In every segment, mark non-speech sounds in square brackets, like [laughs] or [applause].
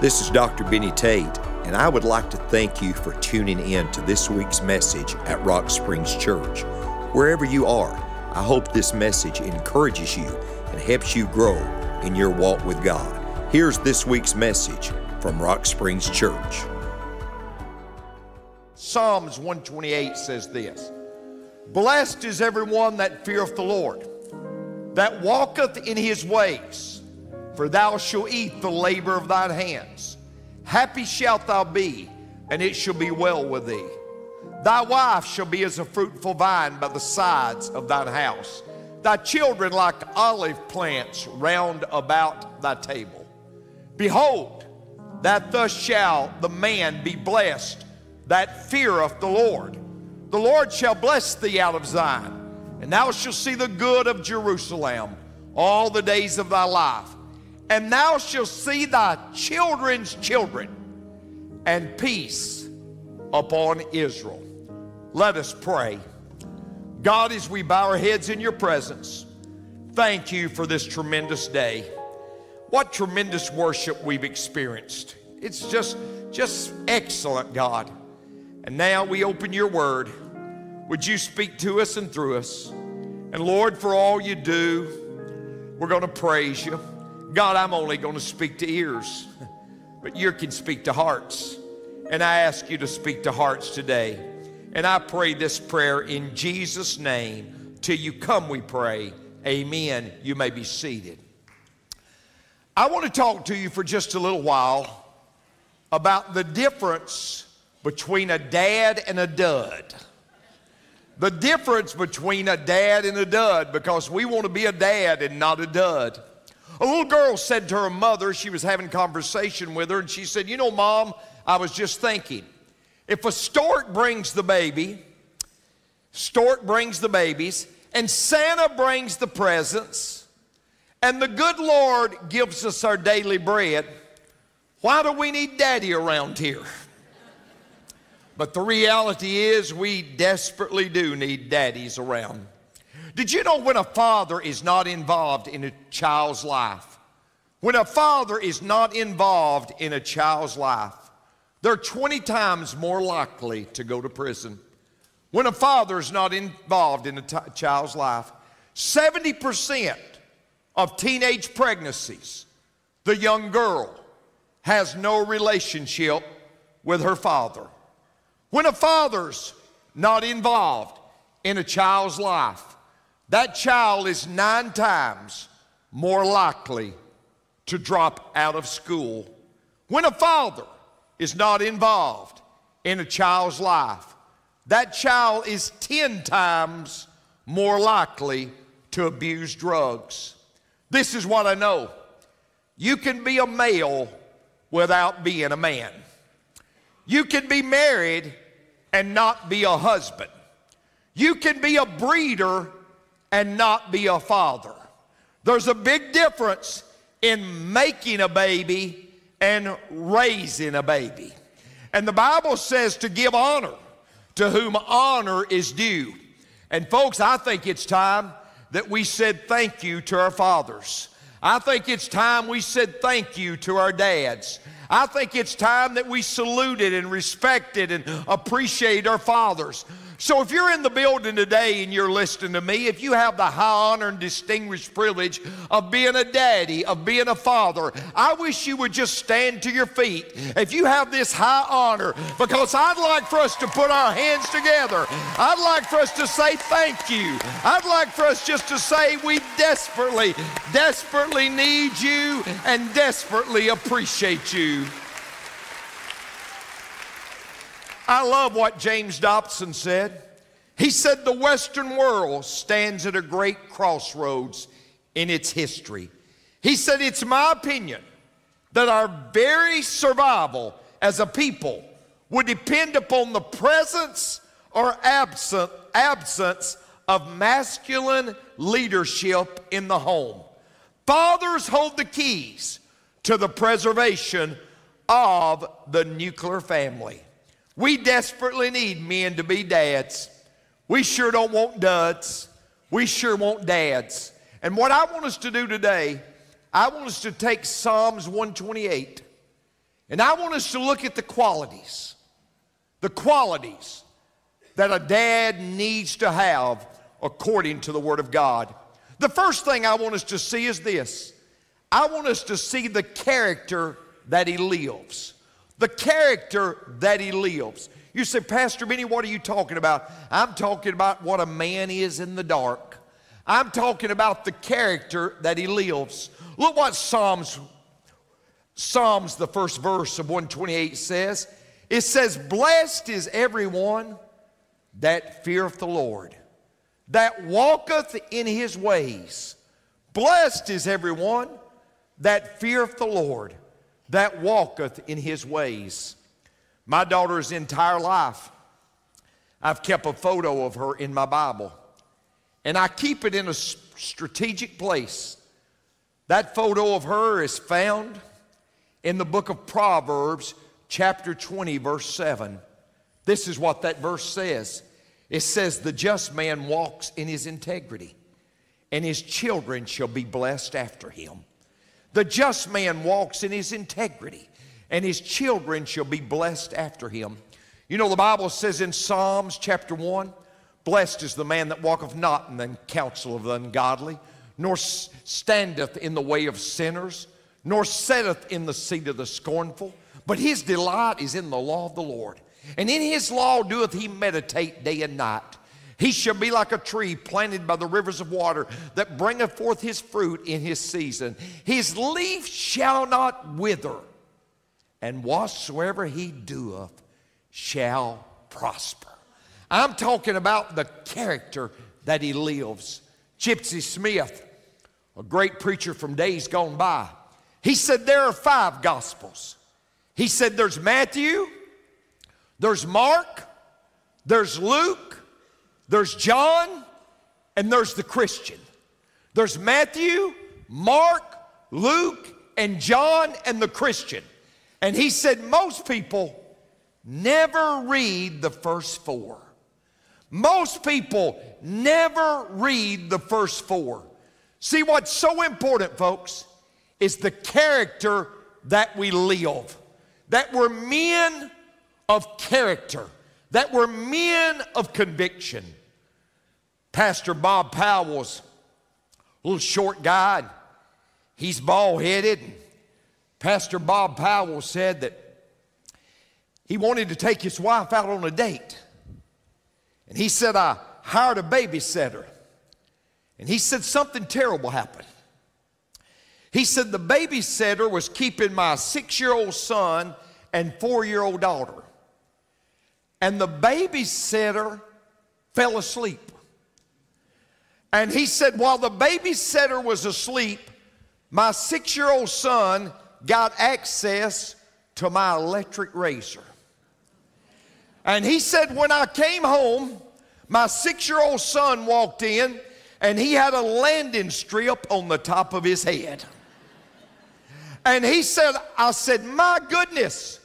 This is Dr. Benny Tate, and I would like to thank you for tuning in to this week's message at Rock Springs Church. Wherever you are, I hope this message encourages you and helps you grow in your walk with God. Here's this week's message from Rock Springs Church. Psalms 128 says this Blessed is everyone that feareth the Lord, that walketh in his ways, for thou shalt eat the labor of thine hands. Happy shalt thou be, and it shall be well with thee. Thy wife shall be as a fruitful vine by the sides of thine house, thy children like olive plants round about thy table. Behold, that thus shall the man be blessed that feareth the Lord. The Lord shall bless thee out of Zion, and thou shalt see the good of Jerusalem all the days of thy life. And thou shalt see thy children's children, and peace upon Israel. Let us pray. God, as we bow our heads in your presence, thank you for this tremendous day. What tremendous worship we've experienced. It's just, just excellent, God. And now we open your word. Would you speak to us and through us? And Lord, for all you do, we're going to praise you. God, I'm only going to speak to ears, but you can speak to hearts. And I ask you to speak to hearts today. And I pray this prayer in Jesus' name. Till you come, we pray. Amen. You may be seated. I want to talk to you for just a little while about the difference between a dad and a dud. The difference between a dad and a dud, because we want to be a dad and not a dud. A little girl said to her mother, she was having conversation with her, and she said, You know, mom, I was just thinking, if a stork brings the baby, stork brings the babies, and Santa brings the presents, and the good Lord gives us our daily bread, why do we need daddy around here? But the reality is, we desperately do need daddies around. Did you know when a father is not involved in a child's life? When a father is not involved in a child's life, they're 20 times more likely to go to prison. When a father is not involved in a child's life, 70% of teenage pregnancies, the young girl has no relationship with her father. When a father's not involved in a child's life, that child is nine times more likely to drop out of school. When a father is not involved in a child's life, that child is 10 times more likely to abuse drugs. This is what I know. You can be a male without being a man. You can be married and not be a husband. You can be a breeder and not be a father. There's a big difference in making a baby and raising a baby. And the Bible says to give honor to whom honor is due. And folks, I think it's time that we said thank you to our fathers. I think it's time we said thank you to our dads. I think it's time that we saluted and respected and appreciate our fathers. So if you're in the building today and you're listening to me, if you have the high honor and distinguished privilege of being a daddy, of being a father, I wish you would just stand to your feet. If you have this high honor, because I'd like for us to put our hands together. I'd like for us to say thank you. I'd like for us just to say we desperately, desperately need you and desperately appreciate you. I love what James Dobson said. He said, The Western world stands at a great crossroads in its history. He said, It's my opinion that our very survival as a people would depend upon the presence or absent, absence of masculine leadership in the home. Fathers hold the keys to the preservation of the nuclear family. We desperately need men to be dads. We sure don't want duds. We sure want dads. And what I want us to do today, I want us to take Psalms 128 And I want us to look at the qualities, the qualities that a dad needs to have according to the Word of God. The first thing I want us to see is this I want us to see the character that he lives. The character that he lives. You say, Pastor Benny, what are you talking about? I'm talking about what a man is in the dark. I'm talking about the character that he lives. Look what Psalms, Psalms, the first verse of 128 says. It says, Blessed is everyone that feareth the Lord, that walketh in his ways. Blessed is everyone that feareth the Lord, that walketh in his ways. My daughter's entire life, I've kept a photo of her in my Bible, and I keep it in a strategic place. That photo of her is found in the book of Proverbs, chapter 20, verse 7. This is what that verse says it says, The just man walks in his integrity, and his children shall be blessed after him. The just man walks in his integrity, and his children shall be blessed after him. You know, the Bible says in Psalms chapter 1 Blessed is the man that walketh not in the counsel of the ungodly, nor standeth in the way of sinners, nor setteth in the seat of the scornful, but his delight is in the law of the Lord. And in his law doeth he meditate day and night. He shall be like a tree planted by the rivers of water that bringeth forth his fruit in his season. His leaf shall not wither, and whatsoever he doeth shall prosper. I'm talking about the character that he lives. Gypsy Smith, a great preacher from days gone by, he said there are five gospels. He said there's Matthew, there's Mark, there's Luke, there's John, and there's the Christian. There's Matthew, Mark, Luke, and John, and the Christian. And he said most people never read the first four. Most people never read the first four. See, what's so important, folks, is the character that we live. That we're men of character, that were men of conviction. Pastor Bob Powell's little short guy, he's bald headed. Pastor Bob Powell said that he wanted to take his wife out on a date. And he said, I hired a babysitter. And he said, something terrible happened. He said, the babysitter was keeping my six year old son and four year old daughter and the babysitter fell asleep. And he said, while the babysitter was asleep, my six year old son got access to my electric razor. And he said, when I came home, my six year old son walked in and he had a landing strip on the top of his head. And he said, I said, my goodness.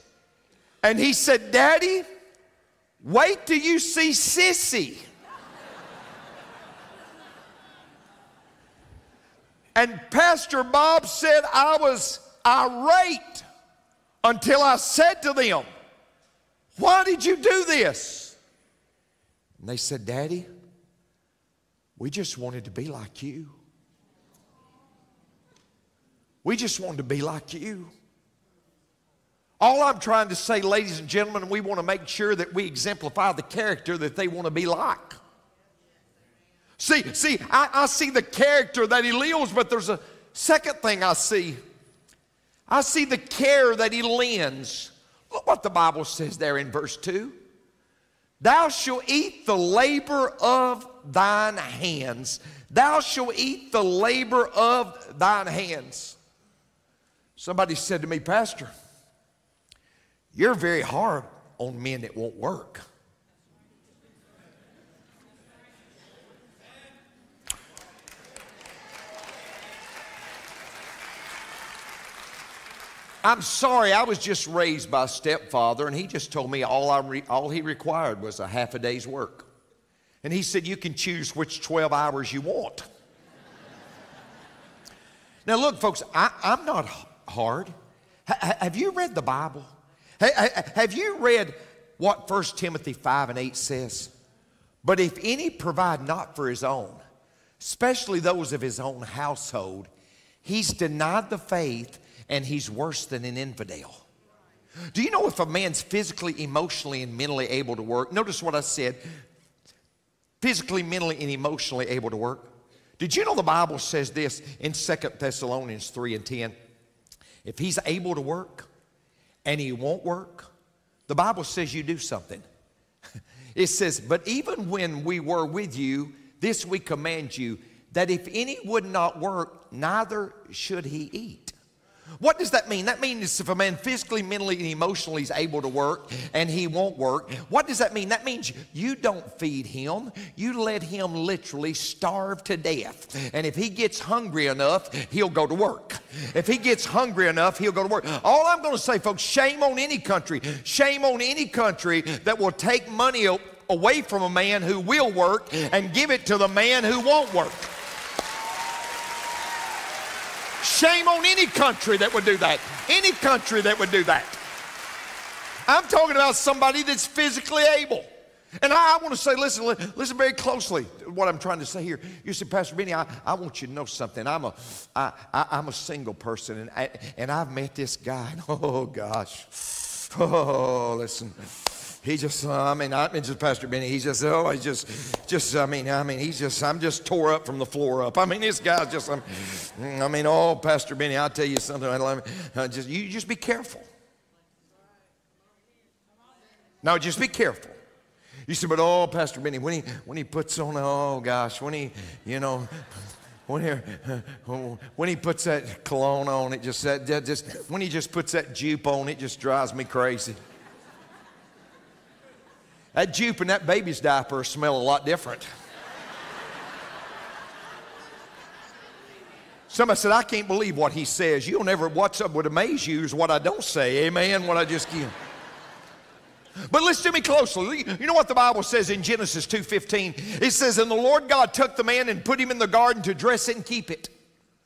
And he said, Daddy, Wait till you see Sissy. and Pastor Bob said I was irate until I said to them, Why did you do this? And they said, Daddy, we just wanted to be like you. We just wanted to be like you. All I'm trying to say, ladies and gentlemen, we want to make sure that we exemplify the character that they want to be like. See, see, I, I see the character that he lives, but there's a second thing I see. I see the care that he lends. Look what the Bible says there in verse 2. Thou shalt eat the labor of thine hands. Thou shalt eat the labor of thine hands. Somebody said to me, Pastor, you're very hard on men that won't work. I'm sorry, I was just raised by a stepfather, and he just told me all, I re- all he required was a half a day's work. And he said, You can choose which 12 hours you want. now, look, folks, I, I'm not hard. Ha- have you read the Bible? Ha- have you read what 1 Timothy 5 and 8 says? But if any provide not for his own, especially those of his own household, he's denied the faith and he's worse than an infidel. Do you know if a man's physically, emotionally, and mentally able to work? Notice what I said physically, mentally, and emotionally able to work. Did you know the Bible says this in Second Thessalonians 3 and 10? If he's able to work and he won't work, the Bible says you do something. [laughs] It says, But even when we were with you, this we command you, that if any would not work, neither should he eat. What does that mean? That means if a man physically, mentally, and emotionally is able to work and he won't work, what does that mean? That means you don't feed him. You let him literally starve to death. And if he gets hungry enough, he'll go to work. If he gets hungry enough, he'll go to work. All I'm going to say, folks, shame on any country. Shame on any country that will take money away from a man who will work and give it to the man who won't work. Shame on any country that would do that. Any country that would do that. I'm talking about somebody that's physically able. And I, I want to say, listen, listen very closely what I'm trying to say here. You say, Pastor Benny, I, I want you to know something. I'm a, I, I, I'm a single person, and, I, and I've met this guy. And, [laughs] oh, gosh. Oh, listen. He just, uh, I mean, I mean, just Pastor Benny. he just, oh, he's just, just, I mean, I mean, he's just, I'm just tore up from the floor up. I mean, this guy's just, I'm, I mean, oh, Pastor Benny, I'll tell you something. I love uh, just, you just be careful. Now, just be careful. You said, but oh, Pastor Benny, when he when he puts on, oh gosh, when he, you know, when he, when he puts that cologne on, it just that, that just when he just puts that jupe on, it just drives me crazy. That jupe and that baby's diaper smell a lot different. Somebody said, I can't believe what he says. You'll never, what's up would amaze you is what I don't say. Amen. What I just give. But listen to me closely. You know what the Bible says in Genesis 2:15? It says, And the Lord God took the man and put him in the garden to dress and keep it.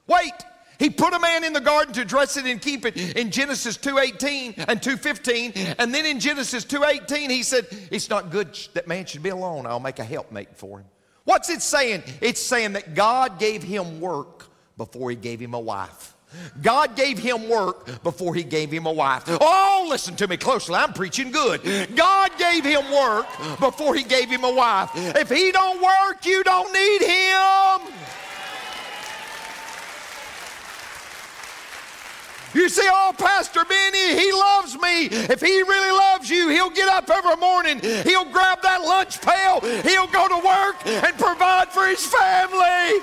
Wait, he put a man in the garden to dress it and keep it in Genesis 2:18 and 2:15, and then in Genesis 2:18 he said, "It's not good that man should be alone. I'll make a helpmate for him." What's it saying? It's saying that God gave him work before he gave him a wife. God gave him work before he gave him a wife. Oh, listen to me closely. I'm preaching good. God gave him work before he gave him a wife. If he don't work, you don't need him. You say, Oh, Pastor Benny, he loves me. If he really loves you, he'll get up every morning, he'll grab that lunch pail, he'll go to work and provide for his family.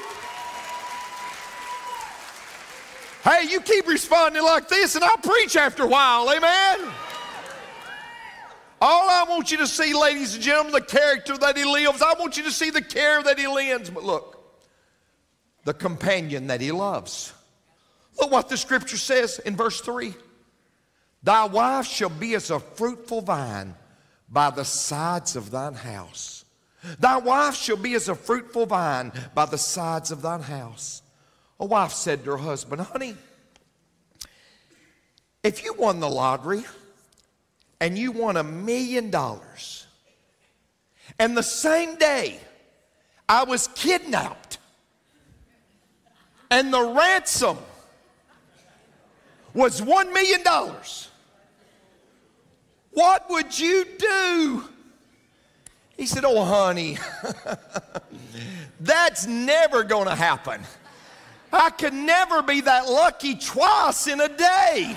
Hey, you keep responding like this, and I'll preach after a while. Amen. All I want you to see, ladies and gentlemen, the character that he lives. I want you to see the care that he lends. But look, the companion that he loves. Look what the scripture says in verse 3 Thy wife shall be as a fruitful vine by the sides of thine house. Thy wife shall be as a fruitful vine by the sides of thine house. A wife said to her husband, Honey, if you won the lottery and you won a million dollars, and the same day I was kidnapped, and the ransom was $1 million, what would you do? He said, Oh, honey, [laughs] that's never going to happen. I could never be that lucky twice in a day.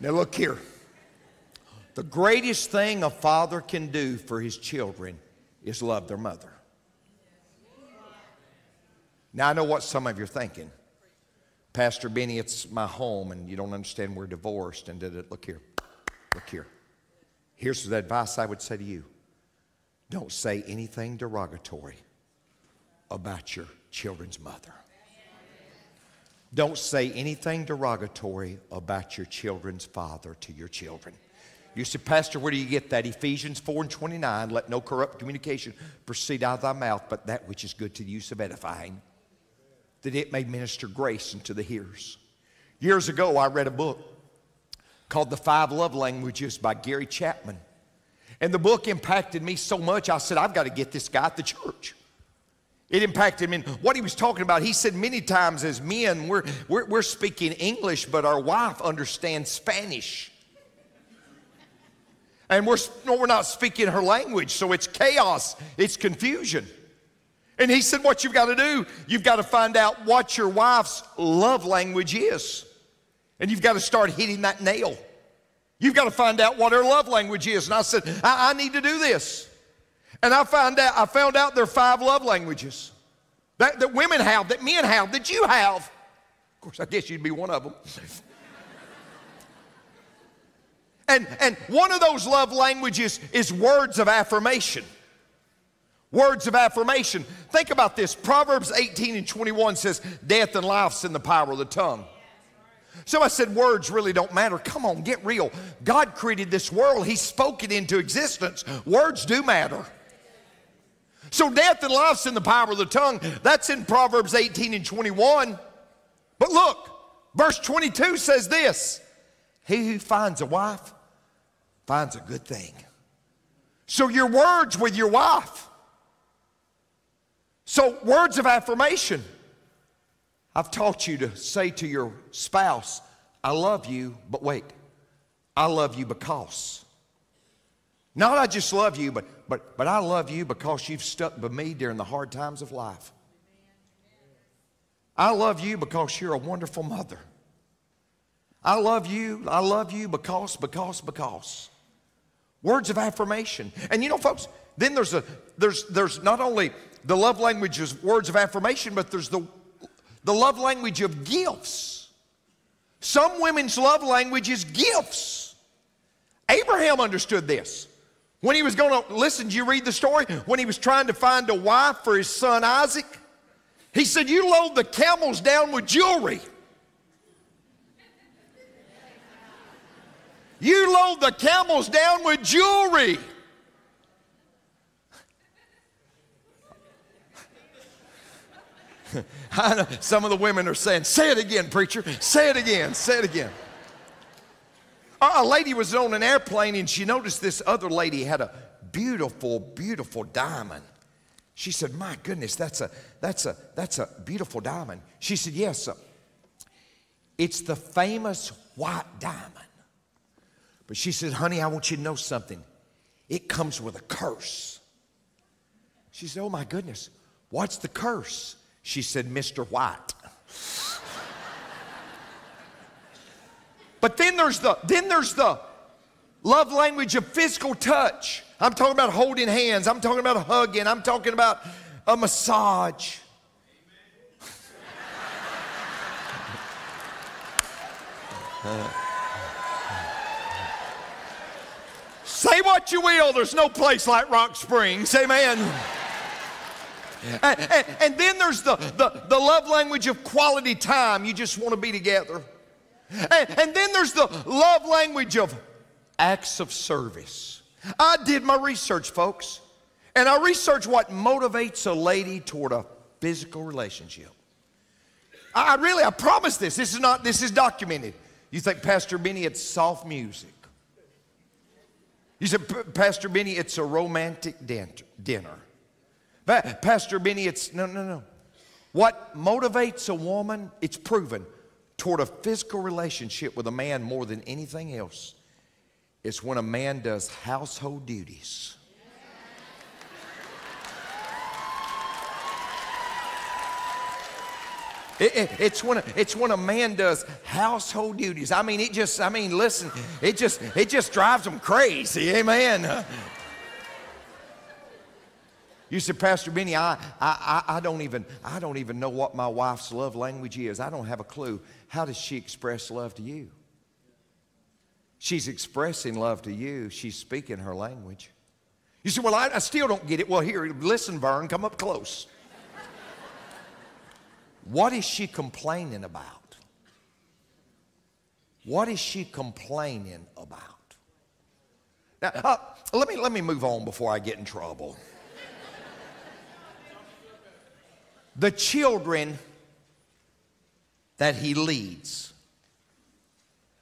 Now, look here. The greatest thing a father can do for his children is love their mother. Now, I know what some of you are thinking. Pastor Benny, it's my home, and you don't understand we're divorced. And did it, look here, look here. Here's the advice I would say to you don't say anything derogatory about your children's mother. Don't say anything derogatory about your children's father to your children. You say, Pastor, where do you get that? Ephesians 4 and 29, let no corrupt communication proceed out of thy mouth, but that which is good to the use of edifying, that it may minister grace unto the hearers. Years ago, I read a book called The Five Love Languages by Gary Chapman. And the book impacted me so much, I said, I've got to get this guy at the church. It impacted me. What he was talking about, he said many times as men, we're, we're, we're speaking English, but our wife understands Spanish. And we're, we're not speaking her language, so it's chaos, it's confusion. And he said, What you've got to do, you've got to find out what your wife's love language is. And you've got to start hitting that nail. You've got to find out what her love language is. And I said, I, I need to do this. And I found out, I found out there are five love languages that, that women have, that men have, that you have. Of course, I guess you'd be one of them. [laughs] and, and one of those love languages is words of affirmation. Words of affirmation. Think about this. Proverbs 18 and 21 says, Death and life's in the power of the tongue. So I said, words really don't matter. Come on, get real. God created this world, He spoke it into existence. Words do matter. So death and life's in the power of the tongue. That's in Proverbs 18 and 21. But look, verse 22 says this He who finds a wife finds a good thing. So your words with your wife. So words of affirmation. I've taught you to say to your spouse, I love you, but wait, I love you because. Not I just love you, but, but, but I love you because you've stuck by me during the hard times of life. I love you because you're a wonderful mother. I love you, I love you because, because, because. Words of affirmation. And you know, folks, then there's a there's there's not only the love language is words of affirmation, but there's the the love language of gifts. Some women's love language is gifts. Abraham understood this. When he was going to, listen, you read the story? When he was trying to find a wife for his son Isaac, he said, You load the camels down with jewelry. You load the camels down with jewelry. [laughs] Some of the women are saying, Say it again, preacher. Say it again. Say it again. Uh, a lady was on an airplane and she noticed this other lady had a beautiful, beautiful diamond. She said, My goodness, that's a, that's a, that's a beautiful diamond. She said, Yes. It's the famous white diamond. But she said, Honey, I want you to know something. It comes with a curse. She said, Oh my goodness, what's the curse? She said, Mr. White. [laughs] But then there's the then there's the love language of physical touch. I'm talking about holding hands. I'm talking about hugging. I'm talking about a massage. [laughs] what you will, there's no place like Rock Springs. Amen. And, and, and, then there's the, the, the love language of quality time. You just want to be together. And, and then there's the love language of acts of service. I did my research, folks, and I researched what motivates a lady toward a physical relationship. I really, I promise this. This is not, this is documented. You think, Pastor Benny, it's soft music. You said, Pastor Benny, it's a romantic dinner. Pastor Benny, it's, no, no, no. What motivates a woman, it's proven, toward a physical relationship with a man more than anything else is when a man does household duties. It, it, it's when a, it's when a man does household duties. I mean, it just. I mean, listen. It just it just drives them crazy. Amen. You said, Pastor Benny, I, I, I, don't even, I don't even know what my wife's love language is. I don't have a clue. How does she express love to you? She's expressing love to you. She's speaking her language. You say, Well, I, I still don't get it. Well, here, listen, Vern, come up close. What is she complaining about? What is she complaining about? Now, uh, let, me, let me move on before I get in trouble. the children that he leads.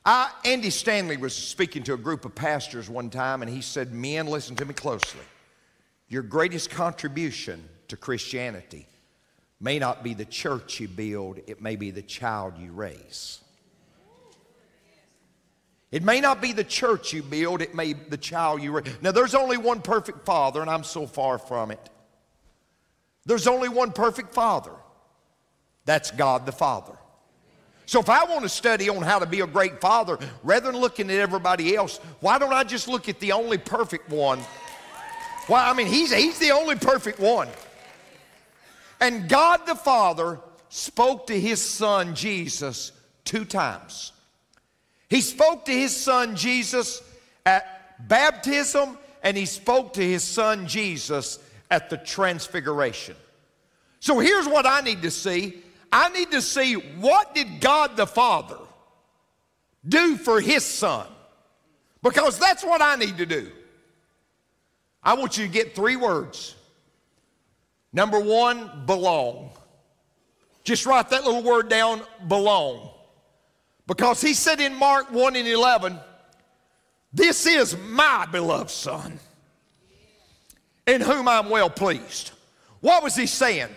I, Andy Stanley was speaking to a group of pastors one time, and he said, Men, listen to me closely. Your greatest contribution to Christianity may not be the church you build, it may be the child you raise. It may not be the church you build, it may be the child you raise. Now, there's only one perfect father, and I'm so far from it. There's only one perfect father. That's God the Father. So if I want to study on how to be a great father, rather than looking at everybody else, why don't I just look at the only perfect one? Well, I mean, he's, he's the only perfect one. And God the Father spoke to his son Jesus two times. He spoke to his son Jesus at baptism, and he spoke to his son Jesus at the transfiguration. So here's what I need to see I need to see what did God the Father do for his son? Because that's what I need to do. I want you to get three words. Number one, belong. Just write that little word down, belong. Because he said in Mark 1 and 11, This is my beloved Son, in whom I'm well pleased. What was he saying?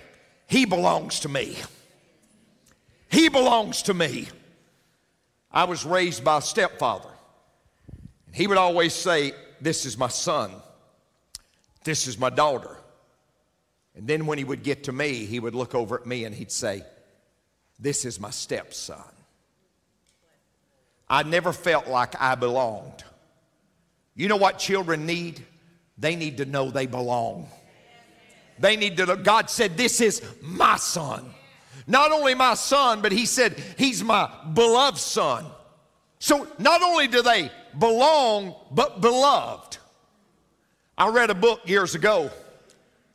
He belongs to me. He belongs to me. I was raised by a stepfather. And he would always say, This is my son. This is my daughter. And then when he would get to me, he would look over at me and he'd say, This is my stepson. I never felt like I belonged. You know what children need? They need to know they belong. They need to know. God said, This is my son. Not only my son, but He said, He's my beloved son. So not only do they belong, but beloved. I read a book years ago.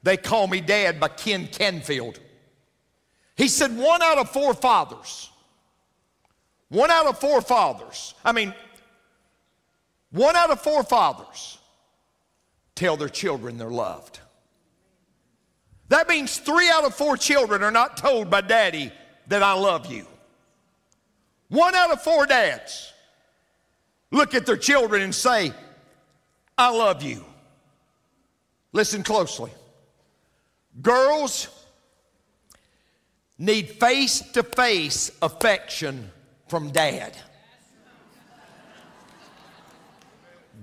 They Call Me Dad by Ken Canfield. He said, One out of four fathers one out of four fathers, I mean, one out of four fathers tell their children they're loved. That means three out of four children are not told by daddy that I love you. One out of four dads look at their children and say, I love you. Listen closely. Girls need face to face affection from dad.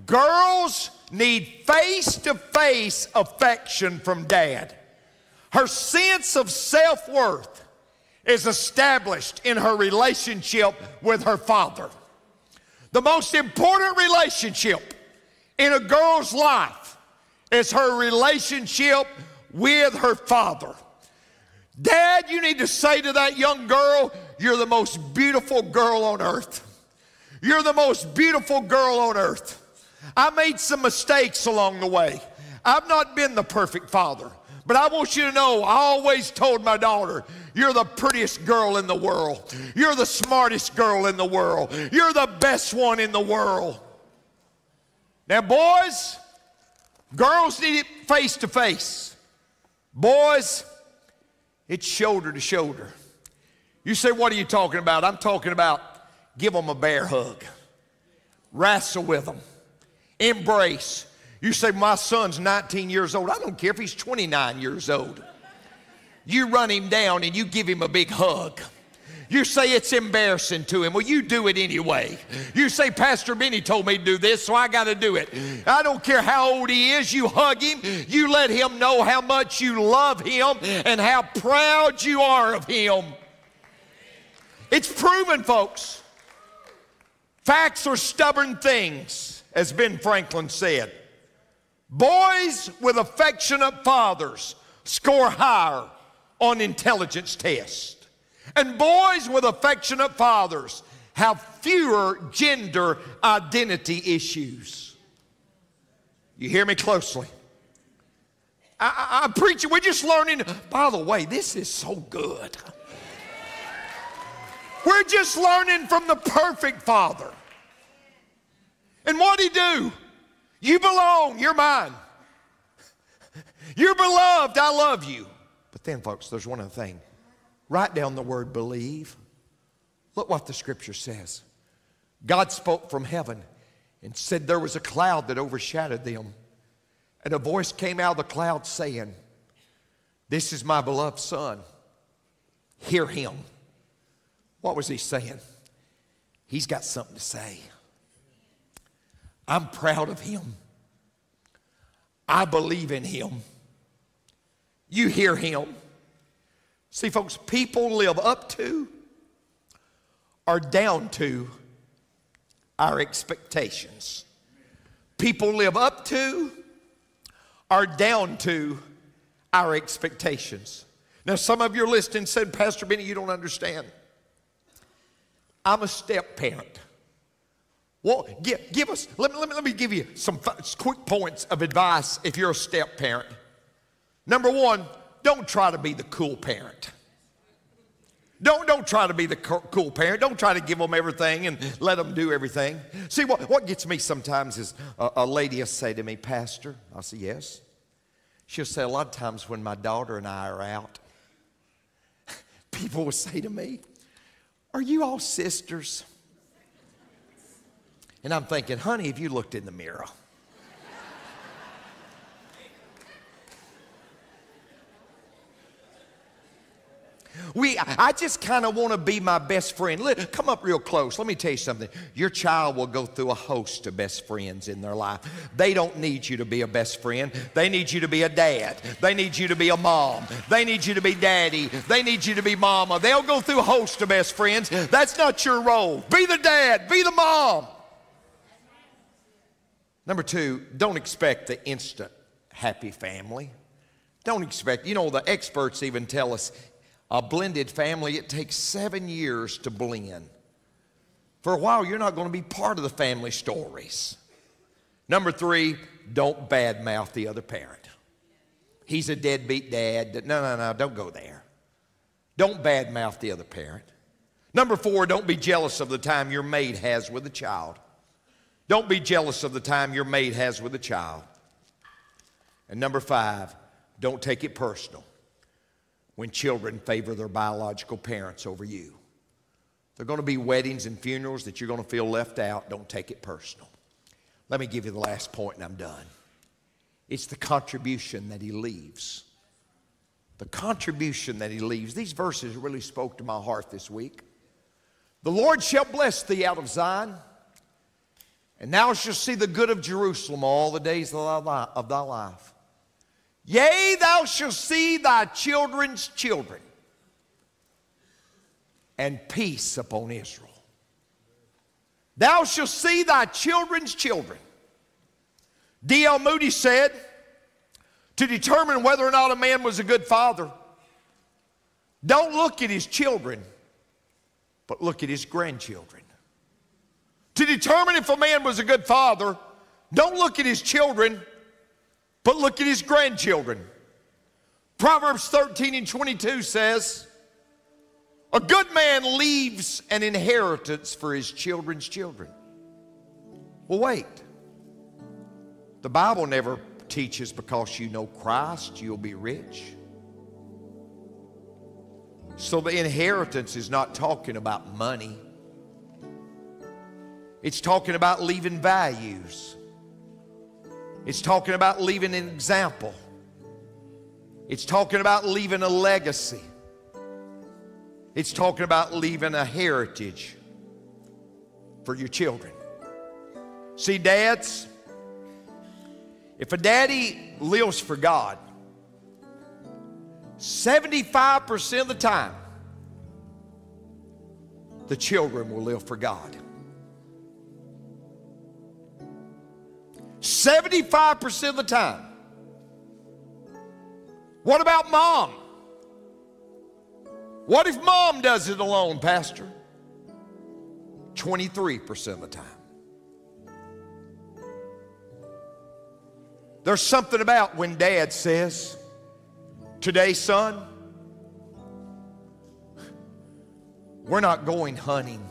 Girls need face to face affection from dad. Her sense of self worth is established in her relationship with her father. The most important relationship in a girl's life is her relationship with her father. Dad, you need to say to that young girl, You're the most beautiful girl on earth. You're the most beautiful girl on earth. I made some mistakes along the way. I've not been the perfect father, but I want you to know I always told my daughter, You're the prettiest girl in the world. You're the smartest girl in the world. You're the best one in the world. Now, boys, girls need it face to face. Boys, it's shoulder to shoulder. You say, What are you talking about? I'm talking about give them a bear hug, wrestle with them, embrace. You say, My son's 19 years old. I don't care if he's 29 years old. You run him down and you give him a big hug. You say it's embarrassing to him. Well, you do it anyway. You say, Pastor Benny told me to do this, so I got to do it. I don't care how old he is. You hug him. You let him know how much you love him and how proud you are of him. It's proven, folks. Facts are stubborn things, as Ben Franklin said. Boys with affectionate fathers score higher on intelligence tests. And boys with affectionate fathers have fewer gender identity issues. You hear me closely? I, am preaching, we're just learning. By the way, this is so good. We're just learning from the perfect Father. And what did he do? You belong. You're mine. You're beloved. I love you. But then, folks, there's one other thing. Write down the word believe. Look what the scripture says. God spoke from heaven and said there was a cloud that overshadowed them. And a voice came out of the cloud saying, This is my beloved son. Hear him. What was he saying? He's got something to say. I'm proud of him. I believe in him. You hear him. See, folks, people live up to or down to our expectations. People live up to or down to our expectations. Now, some of you are listening said, Pastor Benny, you don't understand. I'm a step parent. Well, give, give us, let me, let, me, let me give you some quick points of advice if you're a step parent. Number one, don't try to be the cool parent. Don't, don't try to be the cool parent. Don't try to give them everything and let them do everything. See, what, what gets me sometimes is a, a lady will say to me, Pastor, I'll say, yes. She'll say, a lot of times when my daughter and I are out, [laughs] people will say to me, Are you all sisters? And I'm thinking, honey, have you looked in the mirror? We, I just kind of want to be my best friend. Let, come up real close. Let me tell you something. Your child will go through a host of best friends in their life. They don't need you to be a best friend. They need you to be a dad. They need you to be a mom. They need you to be daddy. They need you to be mama. They'll go through a host of best friends. That's not your role. Be the dad. Be the mom. Number two, don't expect the instant happy family. Don't expect, you know, the experts even tell us a blended family, it takes seven years to blend. For a while, you're not going to be part of the family stories. Number three, don't badmouth the other parent. He's a deadbeat dad. No, no, no, don't go there. Don't badmouth the other parent. Number four, don't be jealous of the time your maid has with a child. Don't be jealous of the time your maid has with a child. And number five, don't take it personal when children favor their biological parents over you. There are going to be weddings and funerals that you're going to feel left out. Don't take it personal. Let me give you the last point and I'm done. It's the contribution that he leaves. The contribution that he leaves. These verses really spoke to my heart this week. The Lord shall bless thee out of Zion, and thou shalt see the good of Jerusalem all the days of thy life. Yea, thou shalt see thy children's children, and peace upon Israel. Thou shalt see thy children's children. D.L. Moody said, to determine whether or not a man was a good father, don't look at his children, but look at his grandchildren. To determine if a man was a good father, don't look at his children, but look at his grandchildren. Proverbs 13 and 22 says, A good man leaves an inheritance for his children's children. Well, wait. The Bible never teaches because you know Christ, you'll be rich. So the inheritance is not talking about money, it's talking about leaving values. It's talking about leaving an example. It's talking about leaving a legacy. It's talking about leaving a heritage for your children. See, dads, if a daddy lives for God, 75% of the time, the children will live for God. 75% of the time. What about mom? What if mom does it alone, Pastor? 23% of the time. There's something about when dad says, Today, son, we're not going hunting.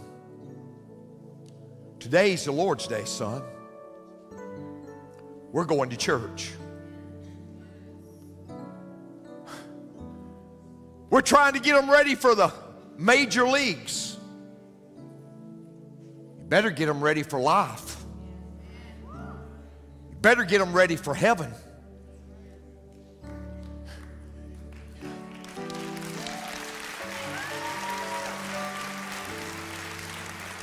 Today's the Lord's day, son. We're going to church. We're trying to get them ready for the major leagues. You better get them ready for life. You better get them ready for heaven.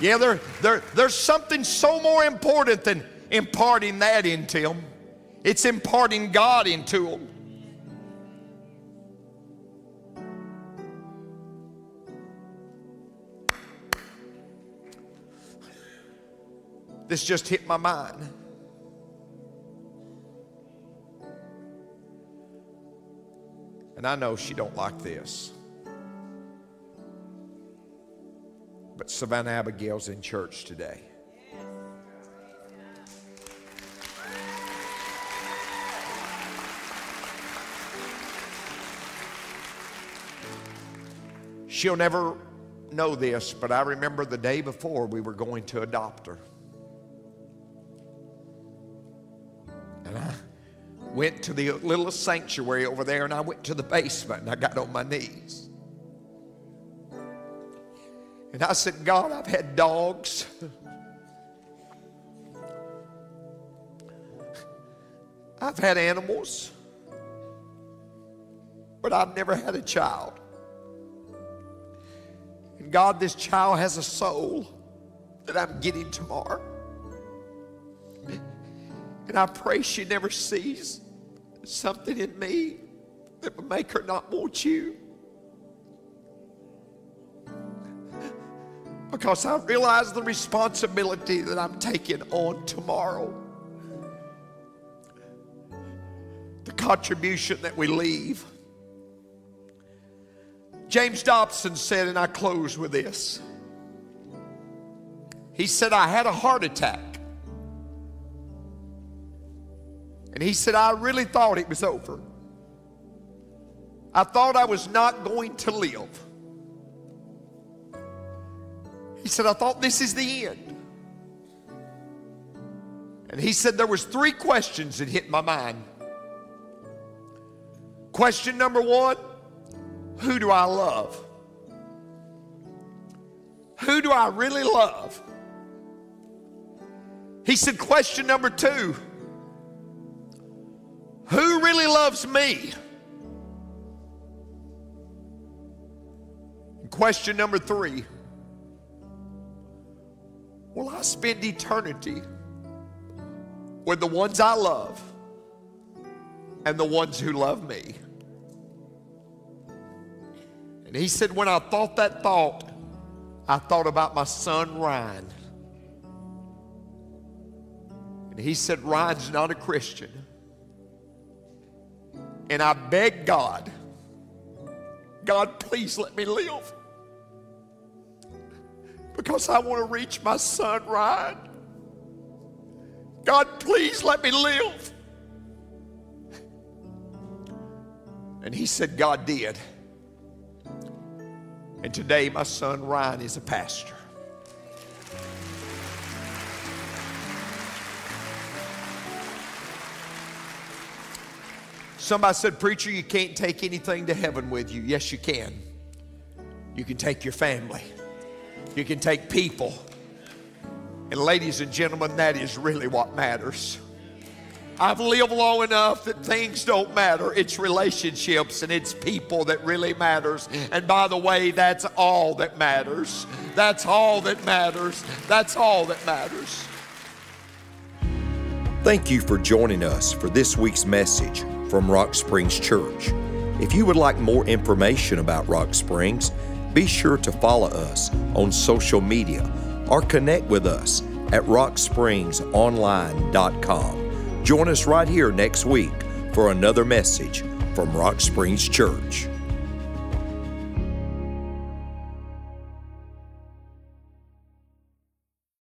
Yeah, there, there, there's something so more important than imparting that into them. It's imparting God into them. This just hit my mind. And I know she don't like this. But Savannah Abigail's in church today. She'll never know this, but I remember the day before we were going to adopt her. And I went to the little sanctuary over there and I went to the basement and I got on my knees. And I said, God, I've had dogs. [laughs] I've had animals, but I've never had a child. God, this child has a soul that I'm getting tomorrow. And I pray she never sees something in me that would make her not want you. Because I realize the responsibility that I'm taking on tomorrow. The contribution that we leave. James Dobson said, and I close with this. He said, I had a heart attack. And he said, I really thought it was over. I thought I was not going to live. He said, I thought this is the end. And he said there was three questions that hit my mind. Question number one, who do I love? Who do I really love? He said, question number two, who really loves me? Question number three, will I spend eternity with the ones I love and the ones who love me? And he said, when I thought that thought, I thought about my son Ryan. And he said, Ryan's not a Christian. And I begged God, God, please let me live. Because I want to reach my son Ryan. God, please let me live. And he said, God did. And today, my son Ryan is a pastor. Somebody said, Preacher, you can't take anything to heaven with you. Yes, you can. You can take your family, you can take people. And, ladies and gentlemen, that is really what matters. I've lived long enough that things don't matter. It's relationships and it's people that really matters. And by the way, that's all that matters. That's all that matters. That's all that matters. Thank you for joining us for this week's message from Rock Springs Church. If you would like more information about Rock Springs, be sure to follow us on social media or connect with us at rockspringsonline.com. Join us right here next week for another message from Rock Springs Church.